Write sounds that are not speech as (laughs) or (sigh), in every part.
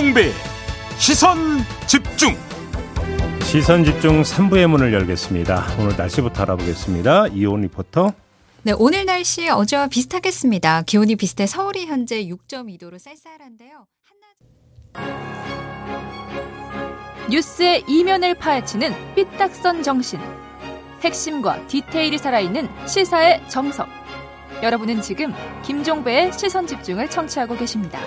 김종배 시선 집중 시선 집중 3부의 문을 열겠습니다. 오늘 날씨부터 알아보겠습니다. 이온 리포터. 네, 오늘 날씨 어제와 비슷하겠습니다. 기온이 비슷해 서울이 현재 6.2도로 쌀쌀한데요. 뉴스의 이면을 파헤치는 삐딱선 정신. 핵심과 디테일이 살아있는 시사의 정석. 여러분은 지금 김종배의 시선 집중을 청취하고 계십니다.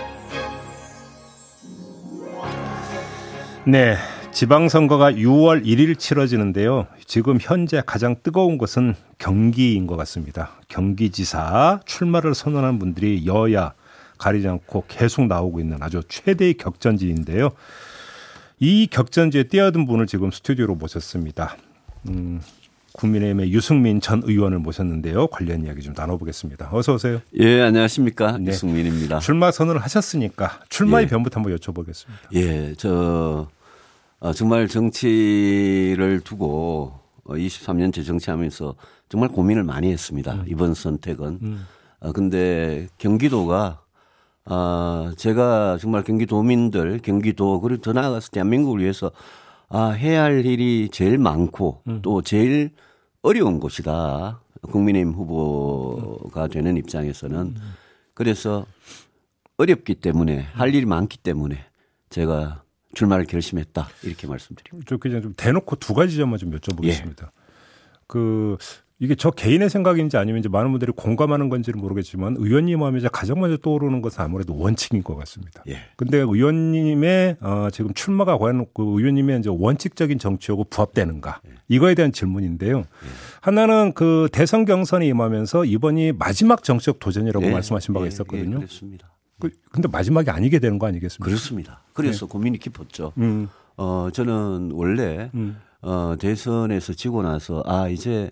네. 지방선거가 6월 1일 치러지는데요. 지금 현재 가장 뜨거운 것은 경기인 것 같습니다. 경기지사 출마를 선언한 분들이 여야 가리지 않고 계속 나오고 있는 아주 최대의 격전지인데요. 이 격전지에 뛰어든 분을 지금 스튜디오로 모셨습니다. 음, 국민의힘의 유승민 전 의원을 모셨는데요. 관련 이야기 좀 나눠보겠습니다. 어서 오세요. 예, 안녕하십니까. 네. 유승민입니다. 출마 선언을 하셨으니까 출마의 예. 변부터 한번 여쭤보겠습니다. 예, 저 어, 정말 정치를 두고 23년째 어, 정치하면서 정말 고민을 많이 했습니다. 음. 이번 선택은. 음. 어, 근데 경기도가 아, 제가 정말 경기도민들, 경기도, 그리고 더 나아가서 대한민국을 위해서 아, 해야 할 일이 제일 많고 음. 또 제일 어려운 곳이다. 국민의힘 후보가 되는 입장에서는. 음. 그래서 어렵기 때문에 할 일이 많기 때문에 제가 출마를 결심했다 이렇게 말씀드립니다. 저 그냥 좀 대놓고 두 가지 점만 좀 여쭤보겠습니다. 예. 그 이게 저 개인의 생각인지 아니면 이제 많은 분들이 공감하는 건지는 모르겠지만 의원님 하면 이제 가장 먼저 떠오르는 것은 아무래도 원칙인 것 같습니다. 예. 근데 의원님의 어 지금 출마가 과연 그 의원님의 이제 원칙적인 정치하고 부합되는가 예. 이거에 대한 질문인데요. 예. 하나는 그 대선 경선에 임하면서 이번이 마지막 정치적 도전이라고 예. 말씀하신 바가 예. 있었거든요. 그렇습니다. 그, 근데 마지막이 아니게 되는 거 아니겠습니까? 그렇습니다. 그래서 네. 고민이 깊었죠. 음. 어, 저는 원래 음. 어, 대선에서 지고 나서 아, 이제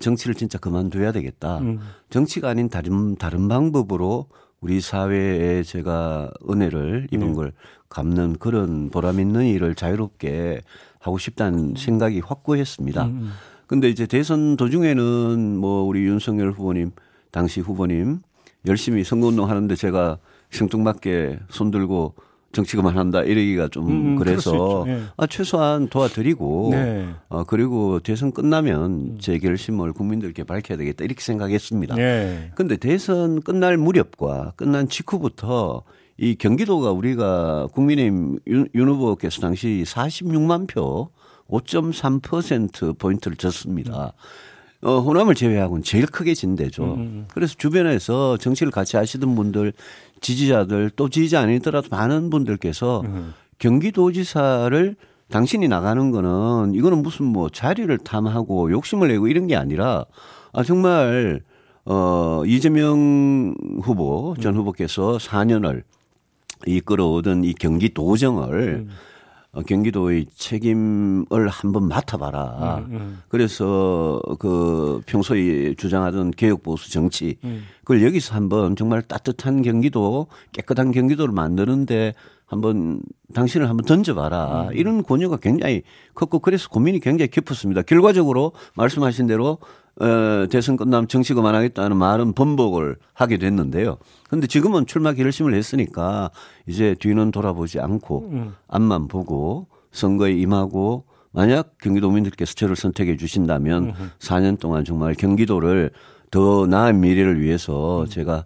정치를 진짜 그만둬야 되겠다. 음. 정치가 아닌 다른 다른 방법으로 우리 사회에 제가 은혜를 입은 음. 걸 갚는 그런 보람 있는 일을 자유롭게 하고 싶다는 생각이 확고했습니다. 음, 음. 근데 이제 대선 도중에는 뭐 우리 윤석열 후보님 당시 후보님 열심히 선거운동 하는데 제가 생뚱맞게 손들고 정치 그만한다 이러기가 좀 음, 음 그래서 네. 아, 최소한 도와드리고 네. 어, 그리고 대선 끝나면 음. 제 결심을 국민들께 밝혀야 되겠다 이렇게 생각했습니다. 그런데 네. 대선 끝날 무렵과 끝난 직후부터 이 경기도가 우리가 국민의힘 윤, 윤 후보께서 당시 46만 표 5.3% 포인트를 졌습니다. 음. 어, 호남을 제외하고는 제일 크게 진 데죠. 음, 음, 음. 그래서 주변에서 정치를 같이 하시던 분들, 지지자들 또 지지자 아니더라도 많은 분들께서 음. 경기도지사를 당신이 나가는 거는 이거는 무슨 뭐 자리를 탐하고 욕심을 내고 이런 게 아니라 아, 정말 어, 이재명 후보 전 음. 후보께서 4년을 이끌어오던 이 경기도정을 음. 어, 경기도의 책임을 한번 맡아봐라. 음, 음. 그래서 그 평소에 주장하던 개혁 보수 정치 음. 그걸 여기서 한번 정말 따뜻한 경기도 깨끗한 경기도를 만드는데 한번 당신을 한번 던져봐라. 음. 이런 권유가 굉장히 컸고 그래서 고민이 굉장히 깊었습니다. 결과적으로 말씀하신 대로 어, 대선 끝나면 정치 그만하겠다는 말은 번복을 하게 됐는데요. 근데 지금은 출마 결심을 했으니까 이제 뒤는 돌아보지 않고 음. 앞만 보고 선거에 임하고 만약 경기도민들께서 저를 선택해 주신다면 음. 4년 동안 정말 경기도를 더 나은 미래를 위해서 음. 제가 어,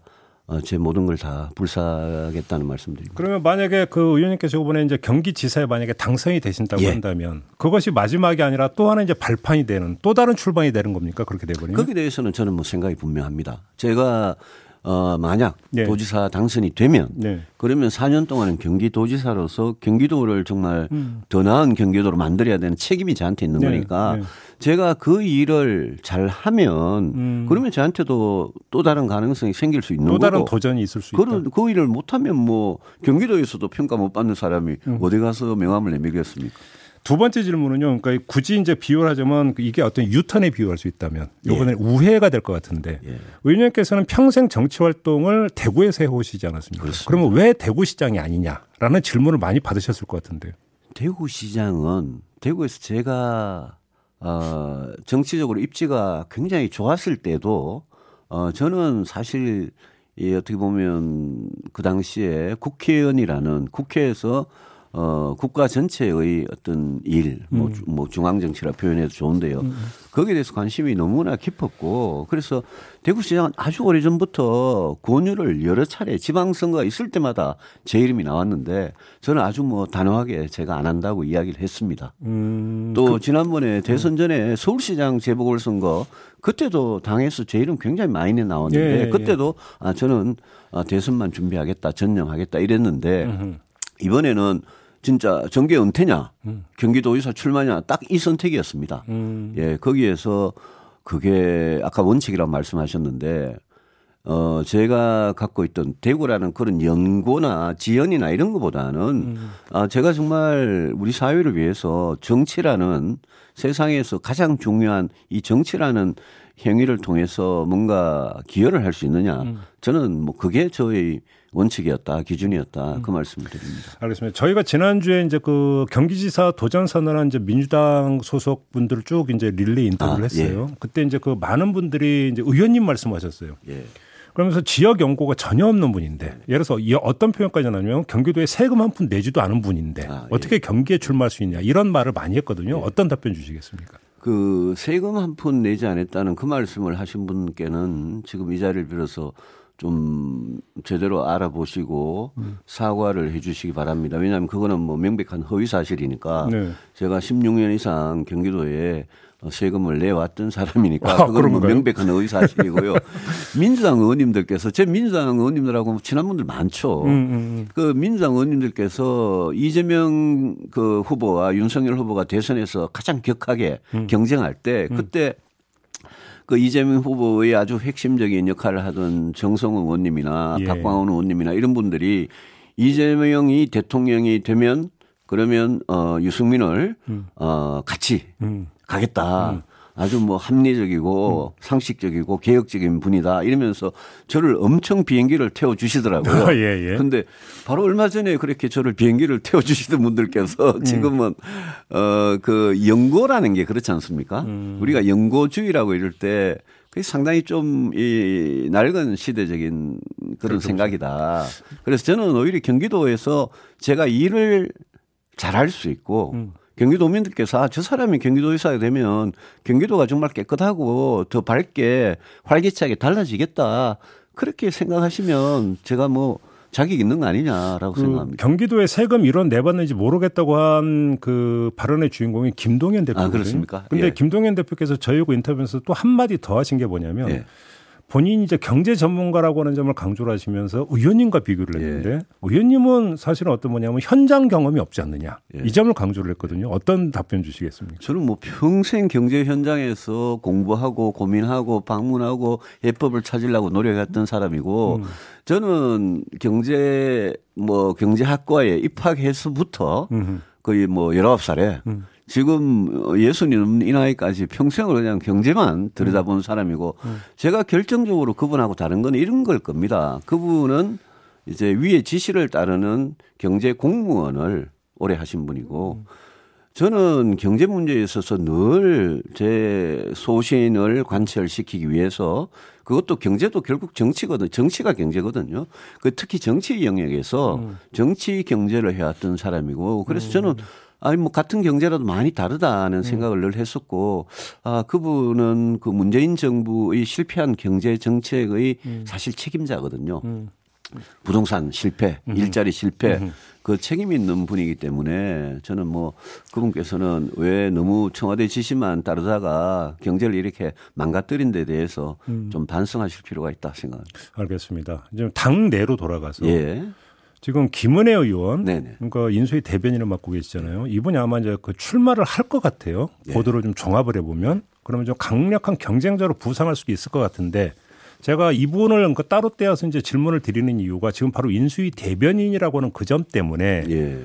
제 모든 걸 다 불사하겠다는 말씀드립니다. 그러면 만약에 그 의원님께서 이번에 이제 경기지사에 만약에 당선이 되신다고 예. 한다면 그것이 마지막이 아니라 또 하나 이제 발판이 되는 또 다른 출발이 되는 겁니까? 그렇게 돼버리면? 거기에 대해서는 저는 뭐 생각이 분명합니다. 제가 어, 만약 네. 도지사 당선이 되면 네. 그러면 4년 동안은 경기도지사로서 경기도를 정말 음. 더 나은 경기도로 만들어야 되는 책임이 저한테 있는 네. 거니까 네. 제가 그 일을 잘 하면 음. 그러면 저한테도 또 다른 가능성이 생길 수 있는 또 거고 또 다른 도전이 있을 수 있다. 그 일을 못하면 뭐 경기도에서도 평가 못 받는 사람이 음. 어디 가서 명함을 내밀겠습니까? 두 번째 질문은요. 그러니까 굳이 이제 비유를 하자면 이게 어떤 유턴에 비유할 수 있다면 이번에 예. 우회가 될 것 같은데 예. 의원님께서는 평생 정치 활동을 대구에서 해오시지 않았습니까? 그렇습니다. 그러면 왜 대구시장이 아니냐라는 질문을 많이 받으셨을 것 같은데요. 대구시장은 대구에서 제가 어, 정치적으로 입지가 굉장히 좋았을 때도 어, 저는 사실 이 어떻게 보면 그 당시에 국회의원이라는 국회에서 어, 국가 전체의 어떤 일, 뭐, 음. 뭐 중앙정치라 표현해도 좋은데요. 음. 거기에 대해서 관심이 너무나 깊었고, 그래서 대구시장은 아주 오래 전부터 권유를 여러 차례 지방선거가 있을 때마다 제 이름이 나왔는데, 저는 아주 뭐 단호하게 제가 안 한다고 이야기를 했습니다. 음. 또 그, 지난번에 대선 전에 서울시장 재보궐선거, 그때도 당에서 제 이름 굉장히 많이 나왔는데, 예, 예. 그때도 아, 저는 아, 대선만 준비하겠다, 전념하겠다 이랬는데, 이번에는 진짜 정계 은퇴냐, 음. 경기도의사 출마냐 딱 이 선택이었습니다. 음. 예, 거기에서 그게 아까 원칙이라고 말씀하셨는데 어 제가 갖고 있던 대구라는 그런 연고나 지연이나 이런 것보다는 음. 아 제가 정말 우리 사회를 위해서 정치라는 세상에서 가장 중요한 이 정치라는 행위를 통해서 뭔가 기여를 할 수 있느냐. 음. 저는 뭐 그게 저의 원칙이었다, 기준이었다 그 음. 말씀을 드립니다. 알겠습니다. 저희가 지난주에 이제 그 경기지사 도전 선언한 이제 민주당 소속 분들을 쭉 이제 릴레이 인터뷰를 아, 했어요. 예. 그때 이제 그 많은 분들이 이제 의원님 말씀하셨어요. 예. 그러면서 지역 연고가 전혀 없는 분인데 예를 들어서 어떤 표현까지 나냐면 경기도에 세금 한 푼 내지도 않은 분인데 아, 예. 어떻게 경기에 출마할 수 있냐 이런 말을 많이 했거든요. 예. 어떤 답변 주시겠습니까? 그 세금 한 푼 내지 않았다는 그 말씀을 하신 분께는 지금 이 자리를 빌어서 좀 제대로 알아보시고 음. 사과를 해 주시기 바랍니다. 왜냐하면 그거는 뭐 명백한 허위 사실이니까 네. 제가 16년 이상 경기도에 세금을 내왔던 사람이니까 아, 그건 뭐 명백한 허위 사실이고요. (laughs) 민주당 의원님들께서 제 민주당 의원님들하고 친한 분들 많죠. 음, 음, 음. 그 민주당 의원님들께서 이재명 그 후보와 윤석열 후보가 대선에서 가장 격하게 음. 경쟁할 때 음. 그때 그 이재명 후보의 아주 핵심적인 역할을 하던 정성훈 의원님이나 예. 박광훈 의원님이나 이런 분들이 이재명이 대통령이 되면 그러면 어 유승민을 음. 어 같이 음. 가겠다. 음. 아주 뭐 합리적이고 음. 상식적이고 개혁적인 분이다 이러면서 저를 엄청 비행기를 태워 주시더라고요. (laughs) 아, 예, 예. 근데 바로 얼마 전에 그렇게 저를 비행기를 태워 주시던 분들께서 음. 지금은 어그 연고라는 게 그렇지 않습니까? 음. 우리가 연고주의라고 이럴 때 그게 상당히 좀 이 낡은 시대적인 그런 그렇죠. 생각이다. 그래서 저는 오히려 경기도에서 제가 일을 잘할 수 있고 음. 경기도민들께서 아, 저 사람이 경기도의사가 되면 경기도가 정말 깨끗하고 더 밝게 활기차게 달라지겠다. 그렇게 생각하시면 제가 뭐 자격 있는 거 아니냐라고 그 생각합니다. 경기도에 세금 1원 내봤는지 모르겠다고 한 그 발언의 주인공이 김동연 대표거든요. 아, 그렇습니까? 근데 예. 김동연 대표께서 저희하고 인터뷰에서 또 한마디 더 하신 게 뭐냐면 예. 본인이 이제 경제 전문가라고 하는 점을 강조를 하시면서 의원님과 비교를 했는데 예. 의원님은 사실은 어떤 뭐냐면 현장 경험이 없지 않느냐 예. 이 점을 강조를 했거든요. 어떤 답변 주시겠습니까? 저는 뭐 평생 경제 현장에서 공부하고 고민하고 방문하고 해법을 찾으려고 노력했던 사람이고 음. 저는 경제 뭐 경제학과에 입학해서부터 음. 거의 뭐 열아홉 살에 음. 지금 예수님 이 나이까지 평생을 그냥 경제만 들여다본 음. 사람이고 음. 제가 결정적으로 그분하고 다른 건 이런 걸 겁니다. 그분은 이제 위의 지시를 따르는 경제 공무원을 오래 하신 분이고 음. 저는 경제 문제에 있어서 늘 제 소신을 관철시키기 위해서 그것도 경제도 결국 정치거든. 정치가 경제거든요. 그 특히 정치 영역에서 음. 정치 경제를 해왔던 사람이고 그래서 저는 아니 뭐 같은 경제라도 많이 다르다는 음. 생각을 늘 했었고 아 그분은 그 문재인 정부의 실패한 경제 정책의 음. 사실 책임자거든요. 음. 부동산 실패, 음. 일자리 실패 음. 그 책임 있는 분이기 때문에 저는 뭐 그분께서는 왜 너무 청와대 지시만 따르다가 경제를 이렇게 망가뜨린 데 대해서 음. 좀 반성하실 필요가 있다 생각합니다. 알겠습니다. 이제 당 내로 돌아가서 예. 지금 김은혜 의원 네네. 그러니까 인수위 대변인을 맡고 계시잖아요. 이분이 아마 이제 그 출마를 할 것 같아요. 예. 보도를 좀 종합을 해보면 그러면 좀 강력한 경쟁자로 부상할 수도 있을 것 같은데 제가 이분을 그 따로 떼어서 이제 질문을 드리는 이유가 지금 바로 인수위 대변인이라고 하는 그 점 때문에 예.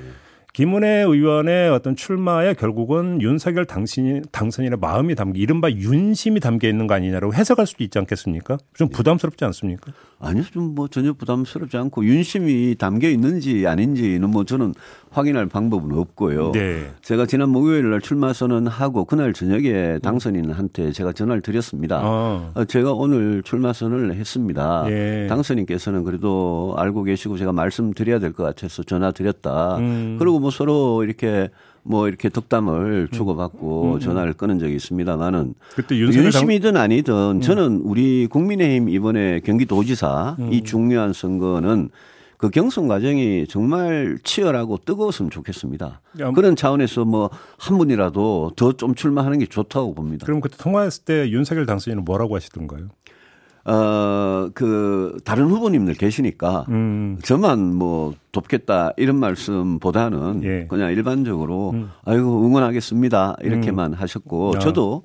김은혜 의원의 어떤 출마에 결국은 윤석열 당신이 당선인의 마음이 담긴 이른바 윤심이 담겨 있는 거 아니냐라고 해석할 수도 있지 않겠습니까? 좀 부담스럽지 않습니까? 아니요, 좀 뭐 전혀 부담스럽지 않고 윤심이 담겨 있는지 아닌지는 뭐 저는 확인할 방법은 없고요. 네. 제가 지난 목요일 날 출마 선언하고 그날 저녁에 당선인한테 제가 전화를 드렸습니다. 아. 어, 제가 오늘 출마 선언을 했습니다. 예. 당선인께서는 그래도 알고 계시고 제가 말씀드려야 될 것 같아서 전화 드렸다. 음. 그리고 뭐 서로 이렇게 뭐 이렇게 덕담을 음. 주고받고 음. 음. 전화를 끊은 적이 있습니다만은 그때 윤심이든 아니든 음. 저는 우리 국민의힘 이번에 경기도지사 음. 이 중요한 선거는 그 경선 과정이 정말 치열하고 뜨거웠으면 좋겠습니다. 야, 그런 차원에서 뭐 한 분이라도 더 좀 출마하는 게 좋다고 봅니다. 그럼 그때 통화했을 때 윤석열 당선인은 뭐라고 하시던가요? 어, 그, 다른 후보님들 계시니까, 음. 저만 뭐, 돕겠다, 이런 말씀보다는, 예. 그냥 일반적으로, 음. 아이고, 응원하겠습니다, 이렇게만 음. 하셨고, 아. 저도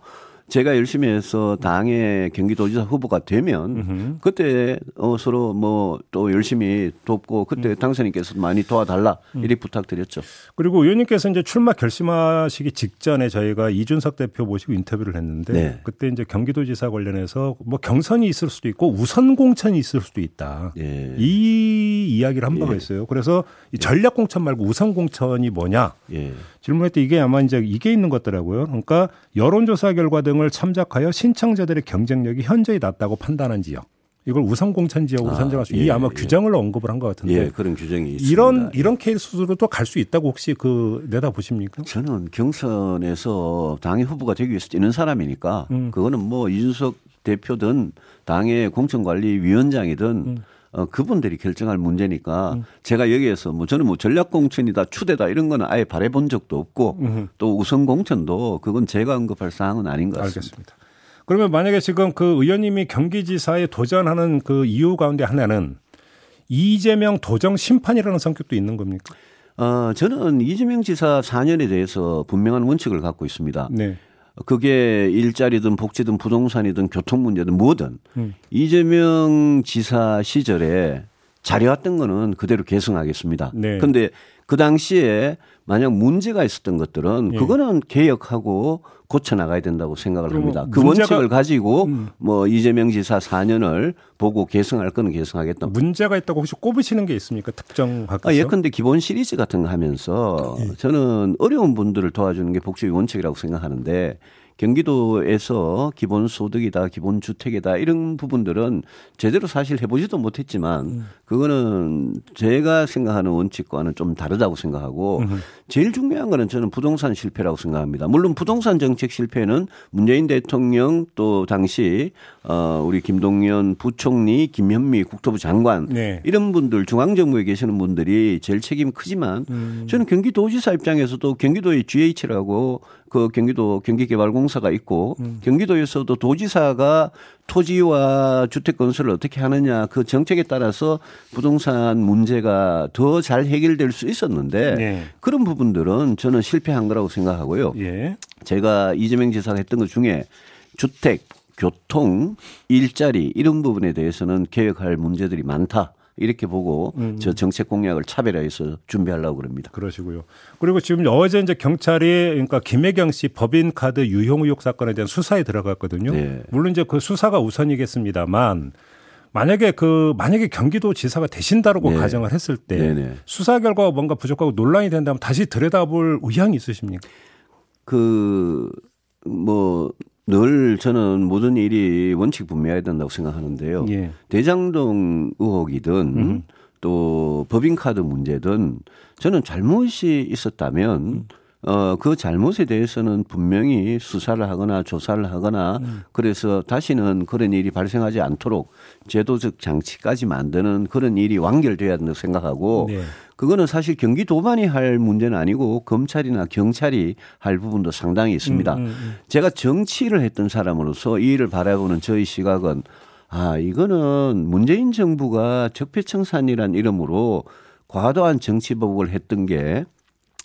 제가 열심히 해서 당의 경기도지사 후보가 되면 으흠. 그때 어 서로 뭐 또 열심히 돕고 그때 음. 당선인께서 많이 도와달라 음. 이렇게 부탁드렸죠. 그리고 의원님께서 이제 출마 결심하시기 직전에 저희가 이준석 대표 모시고 인터뷰를 했는데 네. 그때 이제 경기도지사 관련해서 뭐 경선이 있을 수도 있고 우선 공천이 있을 수도 있다. 네. 이 이야기를 한 바가 예. 있어요. 그래서 이 전략 공천 말고 우선 공천이 뭐냐? 예. 질문했더니 이게 아마 이제 이게 있는 것더라고요. 그러니까 여론조사 결과 등을 참작하여 신청자들의 경쟁력이 현저히 낮다고 판단한 지역. 이걸 우선 공천 지역으로 아, 선정할 수, 예, 이 아마 예. 규정을 언급을 한 것 같은데. 예, 그런 규정이 있습니다. 이런 이런 케이스로 또 갈 수 있다고 혹시 그 내다 보십니까? 저는 경선에서 당의 후보가 되기 위해서 뛰는 사람이니까 음. 그거는 뭐 이준석 대표든 당의 공천관리위원장이든 음. 어, 그분들이 결정할 문제니까 음. 제가 여기에서 뭐 저는 뭐 전략 공천이다 추대다 이런 거는 아예 바래본 적도 없고 음. 또 우선 공천도 그건 제가 언급할 사항은 아닌 것 같습니다. 알겠습니다. 그러면 만약에 지금 그 의원님이 경기지사에 도전하는 그 이유 가운데 하나는 이재명 도정 심판이라는 성격도 있는 겁니까? 어, 저는 이재명 지사 4년에 대해서 분명한 원칙을 갖고 있습니다. 네. 그게 일자리든 복지든 부동산이든 교통 문제든 뭐든 음. 이재명 지사 시절에 잘해왔던 거는 그대로 계승하겠습니다. 네. 근데 그 당시에 만약 문제가 있었던 것들은 예. 그거는 개혁하고 고쳐 나가야 된다고 생각을 합니다. 그 원칙을 가지고 음. 뭐 이재명 지사 4년을 보고 개성할 거는 개성하겠다. 문제가 있다고 혹시 꼽으시는 게 있습니까? 특정 학교? 아, 예컨대 기본 시리즈 같은 거 하면서 예. 저는 어려운 분들을 도와주는 게 복지의 원칙이라고 생각하는데 경기도에서 기본 소득이다, 기본 주택이다 이런 부분들은 제대로 사실 해보지도 못했지만 음. 그거는 제가 생각하는 원칙과는 좀 다르다고 생각하고 제일 중요한 거는 저는 부동산 실패라고 생각합니다. 물론 부동산 정책 실패는 문재인 대통령 또 당시 어 우리 김동연 부총리, 김현미 국토부 장관 네. 이런 분들 중앙정부에 계시는 분들이 제일 책임 크지만 음. 저는 경기도지사 입장에서도 경기도의 GH라고 그 경기도 경기개발공사 가 있고 음. 경기도에서도 도지사가 토지와 주택 건설을 어떻게 하느냐 그 정책에 따라서 부동산 문제가 더 잘 해결될 수 있었는데 네. 그런 부분들은 저는 실패한 거라고 생각하고요. 예. 제가 이재명 지사가 했던 것 중에 주택, 교통, 일자리 이런 부분에 대해서는 개혁할 문제들이 많다. 이렇게 보고 음. 저 정책 공약을 차별화해서 준비하려고 그럽니다. 그러시고요. 그리고 지금 어제 이제 경찰이 그러니까 김혜경 씨 법인 카드 유용 의혹 사건에 대한 수사에 들어갔거든요. 네. 물론 이제 그 수사가 우선이겠습니다만 만약에 그 만약에 경기도 지사가 되신다라고 네. 가정을 했을 때 네네. 수사 결과가 뭔가 부족하고 논란이 된다면 다시 들여다볼 의향이 있으십니까? 그 뭐 늘 저는 모든 일이 원칙 분명해야 된다고 생각하는데요. 예. 대장동 의혹이든 음. 또 법인카드 문제든 저는 잘못이 있었다면 음. 어, 그 잘못에 대해서는 분명히 수사를 하거나 조사를 하거나 음. 그래서 다시는 그런 일이 발생하지 않도록 제도적 장치까지 만드는 그런 일이 완결돼야 된다고 생각하고 네. 그거는 사실 경기도만이 할 문제는 아니고 검찰이나 경찰이 할 부분도 상당히 있습니다. 음, 음, 음. 제가 정치를 했던 사람으로서 이 일을 바라보는 저희 시각은 아, 이거는 문재인 정부가 적폐청산이란 이름으로 과도한 정치 보복을 했던 게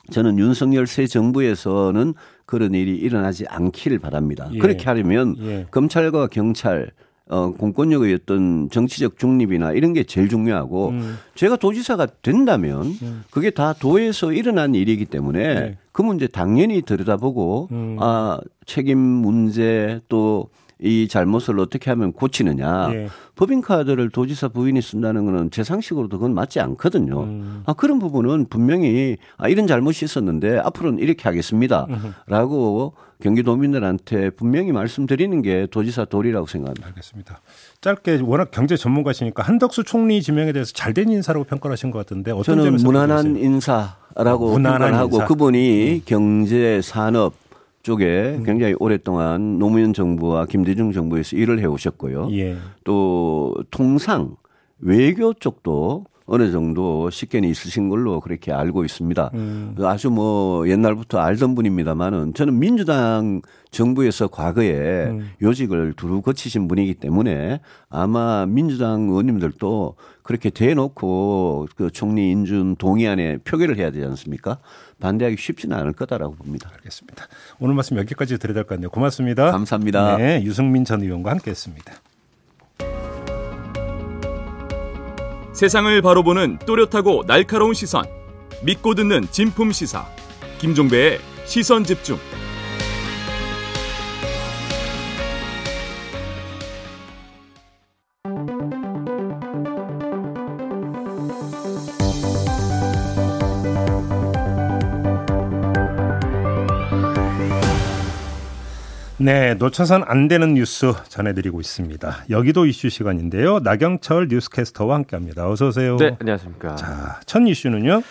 저는 윤석열 새 정부에서는 그런 일이 일어나지 않기를 바랍니다. 예. 그렇게 하려면 예. 검찰과 경찰 어, 공권력의 어떤 정치적 중립이나 이런 게 제일 중요하고 음. 제가 도지사가 된다면 음. 그게 다 도에서 일어난 일이기 때문에 네. 그 문제 당연히 들여다보고 음. 아 책임 문제 또 이 잘못을 어떻게 하면 고치느냐. 예. 법인카드를 도지사 부인이 쓴다는 거는 제 상식으로도 그건 맞지 않거든요. 음. 아, 그런 부분은 분명히 아, 이런 잘못이 있었는데 앞으로는 이렇게 하겠습니다. 음. 라고 경기도민들한테 분명히 말씀드리는 게 도지사 도리라고 생각합니다. 알겠습니다. 짧게 워낙 경제 전문가시니까 한덕수 총리 지명에 대해서 잘된 인사라고 평가를 하신 것 같은데 어떤 저는 무난한 인사라고 무난한 평가를 하고 인사. 그분이 음. 경제 산업 쪽에 음. 굉장히 오랫동안 노무현 정부와 김대중 정부에서 일을 해오셨고요. 예. 또 통상 외교 쪽도 어느 정도 식견이 있으신 걸로 그렇게 알고 있습니다. 음. 아주 뭐 옛날부터 알던 분입니다만은 저는 민주당 정부에서 과거에 음. 요직을 두루 거치신 분이기 때문에 아마 민주당 의원님들도 그렇게 대놓고 그 총리 인준 동의안에 표결을 해야 되지 않습니까? 반대하기 쉽지는 않을 거다라고 봅니다. 알겠습니다. 오늘 말씀 여기까지 드려야 될 것 같네요. 고맙습니다. 감사합니다. 네, 유승민 전 의원과 함께했습니다. 세상을 바로 보는 또렷하고 날카로운 시선. 믿고 듣는 진품 시사. 김종배의 시선 집중. 네, 놓쳐선 안 되는 뉴스 전해드리고 있습니다. 여기도 이슈 시간인데요. 나경철 뉴스캐스터와 함께합니다. 어서 오세요. 네, 안녕하십니까. 자, 첫 이슈는요.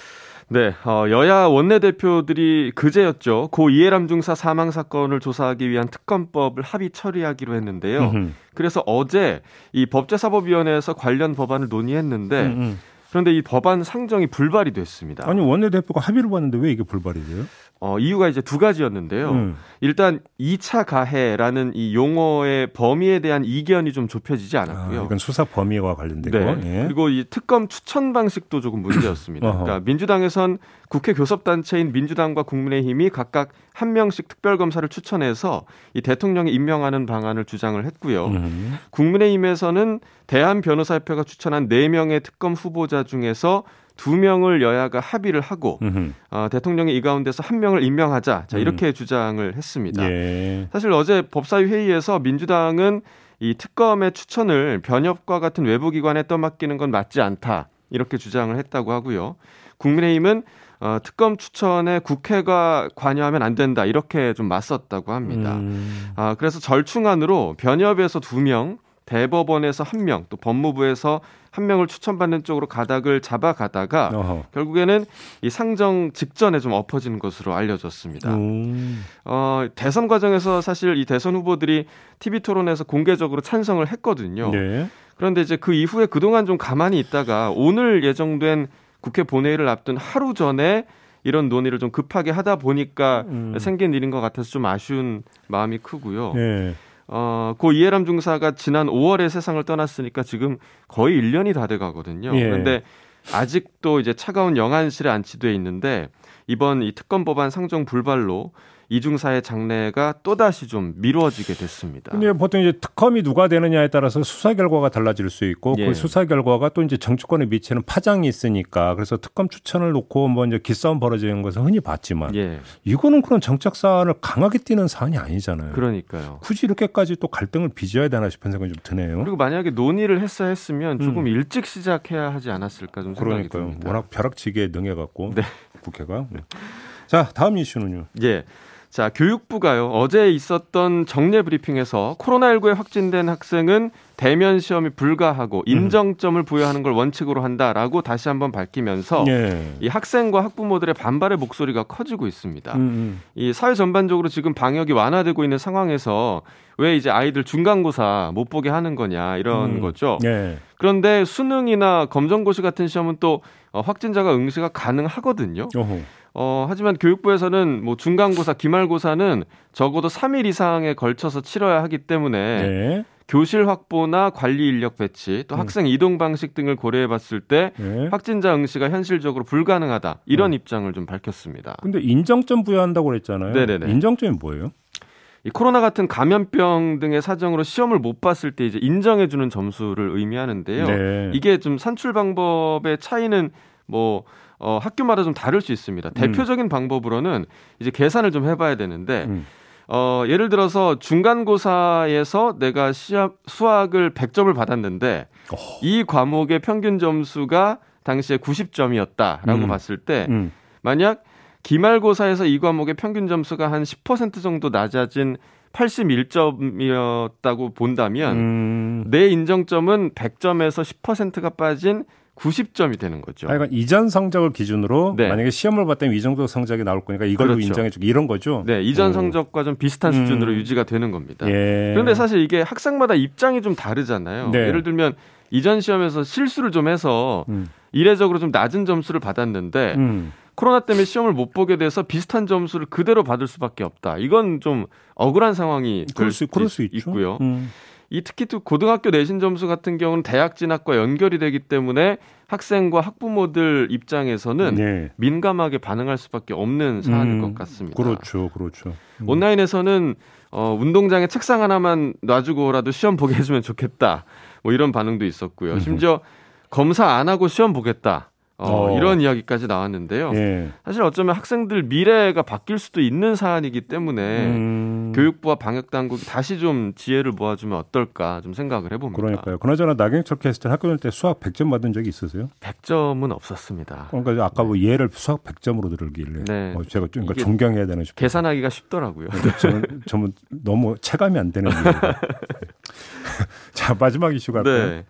네, 어, 여야 원내대표들이 그제였죠. 고 이해람 중사 사망 사건을 조사하기 위한 특검법을 합의 처리하기로 했는데요. 음흠. 그래서 어제 이 법제사법위원회에서 관련 법안을 논의했는데 음흠. 그런데 이 법안 상정이 불발이 됐습니다. 아니 원내대표가 합의를 봤는데 왜 이게 불발이 돼요? 어, 이유가 이제 두 가지였는데요. 음. 일단 2차 가해라는 이 용어의 범위에 대한 이견이 좀 좁혀지지 않았고요. 아, 이건 수사 범위와 관련되고. 네. 예. 그리고 이 특검 추천 방식도 조금 문제였습니다. (coughs) 그러니까 민주당에선 국회 교섭단체인 민주당과 국민의힘이 각각 한 명씩 특별검사를 추천해서 이 대통령이 임명하는 방안을 주장을 했고요. 음. 국민의힘에서는 대한 변호사협회가 추천한 4명의 특검 후보자 중에서 두 명을 여야가 합의를 하고 어, 대통령이 이 가운데서 한 명을 임명하자 자 이렇게 음. 주장을 했습니다. 예. 사실 어제 법사위 회의에서 민주당은 이 특검의 추천을 변협과 같은 외부 기관에 떠맡기는 건 맞지 않다 이렇게 주장을 했다고 하고요. 국민의힘은 어, 특검 추천에 국회가 관여하면 안 된다 이렇게 좀 맞섰다고 합니다. 음. 아, 그래서 절충안으로 변협에서 두 명, 대법원에서 한 명, 또 법무부에서 한 명을 추천받는 쪽으로 가닥을 잡아가다가 어허. 결국에는 이 상정 직전에 좀 엎어지는 것으로 알려졌습니다. 음. 어, 대선 과정에서 사실 이 대선 후보들이 TV 토론에서 공개적으로 찬성을 했거든요. 네. 그런데 이제 그 이후에 그동안 좀 가만히 있다가 오늘 예정된 국회 본회의를 앞둔 하루 전에 이런 논의를 좀 급하게 하다 보니까 음. 생긴 일인 것 같아서 좀 아쉬운 마음이 크고요. 네. 어, 고 이해람 중사가 지난 5월에 세상을 떠났으니까 지금 거의 1년이 다 돼 가거든요. 예. 그런데 아직도 이제 차가운 영안실에 안치돼 있는데 이번 이 특검 법안 상정 불발로 이중사의 장래가 또다시 좀 미뤄지게 됐습니다. 근데 보통 이제 특검이 누가 되느냐에 따라서 수사 결과가 달라질 수 있고 그 예. 그 수사 결과가 또 이제 정치권에 미치는 파장이 있으니까 그래서 특검 추천을 놓고 뭐 이제 기싸움 벌어지는 것은 흔히 봤지만 예. 이거는 그런 정책 사안을 강하게 띄는 사안이 아니잖아요. 그러니까요. 굳이 이렇게까지 또 갈등을 빚어야 되나 싶은 생각이 좀 드네요. 그리고 만약에 논의를 했어야 했으면 조금 음. 일찍 시작해야 하지 않았을까 좀 생각이 그러니까요. 듭니다. 워낙 벼락치기에 능해갖고 네. 국회가. 네. 자 다음 이슈는요. 예. 자, 교육부가요, 어제 있었던 정례 브리핑에서 코로나19에 확진된 학생은 대면 시험이 불가하고 음. 인정점을 부여하는 걸 원칙으로 한다라고 다시 한번 밝히면서 예. 이 학생과 학부모들의 반발의 목소리가 커지고 있습니다. 음. 음. 이 사회 전반적으로 지금 방역이 완화되고 있는 상황에서 왜 이제 아이들 중간고사 못 보게 하는 거냐 이런 음. 거죠. 예. 그런데 수능이나 검정고시 같은 시험은 또 어, 확진자가 응시가 가능하거든요. 어허. 어, 하지만 교육부에서는 뭐 중간고사, 기말고사는 적어도 3일 이상에 걸쳐서 치러야 하기 때문에 네. 교실 확보나 관리 인력 배치, 또 음. 학생 이동 방식 등을 고려해 봤을 때 네. 확진자 응시가 현실적으로 불가능하다. 이런 음. 입장을 좀 밝혔습니다. 근데 인정점 부여한다고 그랬잖아요. 네네네. 인정점이 뭐예요? 이 코로나 같은 감염병 등의 사정으로 시험을 못 봤을 때 이제 인정해 주는 점수를 의미하는데요. 네. 이게 좀 산출 방법의 차이는 뭐 어, 학교마다 좀 다를 수 있습니다. 음. 대표적인 방법으로는 이제 계산을 좀 해봐야 되는데 음. 어, 예를 들어서 중간고사에서 내가 시험, 수학을 100점을 받았는데 오. 이 과목의 평균 점수가 당시에 90점이었다라고 음. 봤을 때 음. 만약 기말고사에서 이 과목의 평균 점수가 한 10% 정도 낮아진 81점이었다고 본다면 음. 내 인정점은 100점에서 10%가 빠진 90점이 되는 거죠. 그러니까 이전 성적을 기준으로 네. 만약에 시험을 봤다면 이 정도 성적이 나올 거니까 이걸로 그렇죠. 인정해주기 이런 거죠. 네, 이전 오. 성적과 좀 비슷한 음. 수준으로 유지가 되는 겁니다. 예. 그런데 사실 이게 학생마다 입장이 좀 다르잖아요. 네. 예를 들면 이전 시험에서 실수를 좀 해서 음. 이례적으로 좀 낮은 점수를 받았는데 음. 코로나 때문에 시험을 못 보게 돼서 비슷한 점수를 그대로 받을 수밖에 없다. 이건 좀 억울한 상황이 그럴 수, 그럴 수 있고요. 음. 이 특히 또 고등학교 내신 점수 같은 경우는 대학 진학과 연결이 되기 때문에 학생과 학부모들 입장에서는 네. 민감하게 반응할 수밖에 없는 사안일 음, 것 같습니다. 그렇죠, 그렇죠. 음. 온라인에서는 어, 운동장에 책상 하나만 놔주고라도 시험 보게 해주면 좋겠다. 뭐 이런 반응도 있었고요. 음. 심지어 검사 안 하고 시험 보겠다. 어, 어. 이런 이야기까지 나왔는데요. 예. 사실 어쩌면 학생들 미래가 바뀔 수도 있는 사안이기 때문에 음... 교육부와 방역 당국이 다시 좀 지혜를 모아주면 어떨까 좀 생각을 해봅니다. 그러니까요. 그나저나 나경철 캐스터 학교 다닐 때 수학 100점 받은 적이 있으세요? 100점은 없었습니다. 그러니까 아까 뭐 예를 수학 100점으로 들길래 네. 어, 제가 좀 그러니까 존경해야 되는 싶어요. 계산하기가 쉽더라고요. 저는, 저는 너무 체감이 안 되는 이유가. (laughs) (laughs) 자 마지막 이슈 갈까요? 네.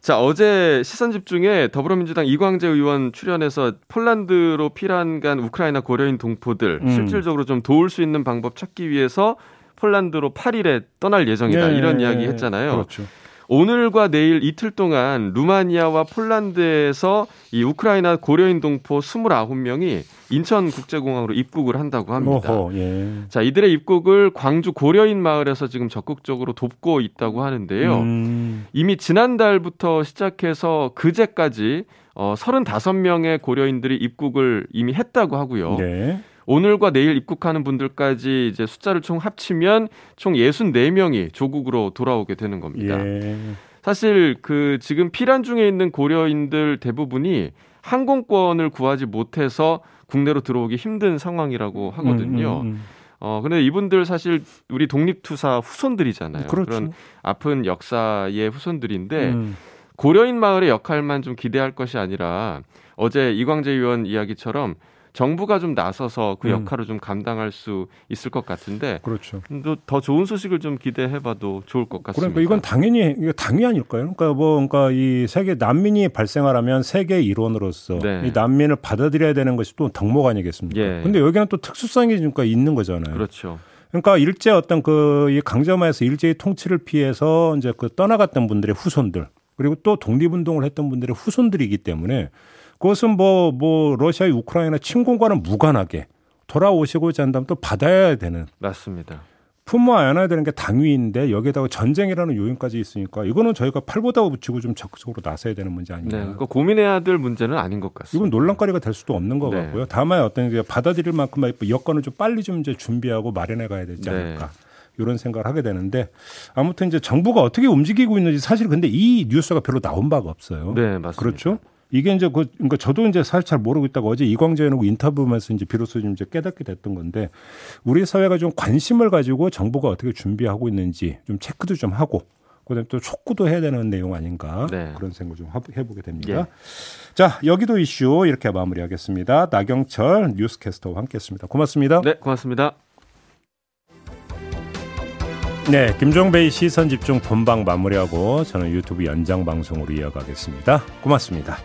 자, 어제 시선 집중에 더불어민주당 이광재 의원 출연해서 폴란드로 피란 간 우크라이나 고려인 동포들 음. 실질적으로 좀 도울 수 있는 방법 찾기 위해서 폴란드로 8일에 떠날 예정이다. 네, 이런 이야기 했잖아요. 그렇죠. 오늘과 내일 이틀 동안 루마니아와 폴란드에서 이 우크라이나 고려인 동포 29명이 인천국제공항으로 입국을 한다고 합니다. 어허, 예. 자, 이들의 입국을 광주 고려인 마을에서 지금 적극적으로 돕고 있다고 하는데요. 음. 이미 지난달부터 시작해서 그제까지 어 35명의 고려인들이 입국을 이미 했다고 하고요. 네. 오늘과 내일 입국하는 분들까지 이제 숫자를 총 합치면 총 64명이 조국으로 돌아오게 되는 겁니다. 예. 사실 그 지금 피란 중에 있는 고려인들 대부분이 항공권을 구하지 못해서 국내로 들어오기 힘든 상황이라고 하거든요. 음, 음, 음. 어, 근데 이분들 사실 우리 독립투사 후손들이잖아요. 그렇죠. 그런 아픈 역사의 후손들인데 음. 고려인 마을의 역할만 좀 기대할 것이 아니라 어제 이광재 의원 이야기처럼 정부가 좀 나서서 그 음. 역할을 음. 좀 감당할 수 있을 것 같은데 그렇죠. 더 좋은 소식을 좀 기대해봐도 좋을 것 같습니다. 그러니까 이건 당연히 이거 당위 아닐까요? 그러니까 뭐 그러니까 이 세계 난민이 발생하려면 세계 일원으로서 네. 이 난민을 받아들여야 되는 것이 또 덕목 아니겠습니까? 예. 근데 여기는 또 특수성이 그러니까 있는 거잖아요. 그렇죠. 그러니까 일제 어떤 그 이 강점하에서 일제의 통치를 피해서 이제 그 떠나갔던 분들의 후손들 그리고 또 독립운동을 했던 분들의 후손들이기 때문에 그것은 뭐, 뭐, 러시아, 우크라이나 침공과는 무관하게 돌아오시고자 한다면 또 받아야 되는. 맞습니다. 품모 안아야 되는 게 당위인데 여기에다가 전쟁이라는 요인까지 있으니까 이거는 저희가 팔보다 붙이고 좀 적극적으로 나서야 되는 문제 아닌가. 네, 그러니까 고민해야 될 문제는 아닌 것 같습니다. 이건 논란거리가 될 수도 없는 것 네. 같고요. 다만 어떤 게 받아들일 만큼 여건을 좀 빨리 좀 이제 준비하고 마련해 가야 되지 네. 않을까. 네. 이런 생각을 하게 되는데 아무튼 이제 정부가 어떻게 움직이고 있는지 사실 근데 이 뉴스가 별로 나온 바가 없어요. 네, 맞습니다. 그렇죠. 이게 이제 그, 그러니까 저도 이제 사실 잘 모르고 있다가 어제 이광재 의원하고 인터뷰하면서 이제 비로소 좀 이제 깨닫게 됐던 건데 우리 사회가 좀 관심을 가지고 정부가 어떻게 준비하고 있는지 좀 체크도 좀 하고 그다음에 또 촉구도 해야 되는 내용 아닌가 네. 그런 생각 좀 해보게 됩니다. 예. 자 여기도 이슈 이렇게 마무리하겠습니다. 나경철 뉴스캐스터와 함께했습니다. 고맙습니다. 네, 고맙습니다. 네, 김종배의 시선 집중 본방 마무리하고 저는 유튜브 연장 방송으로 이어가겠습니다. 고맙습니다.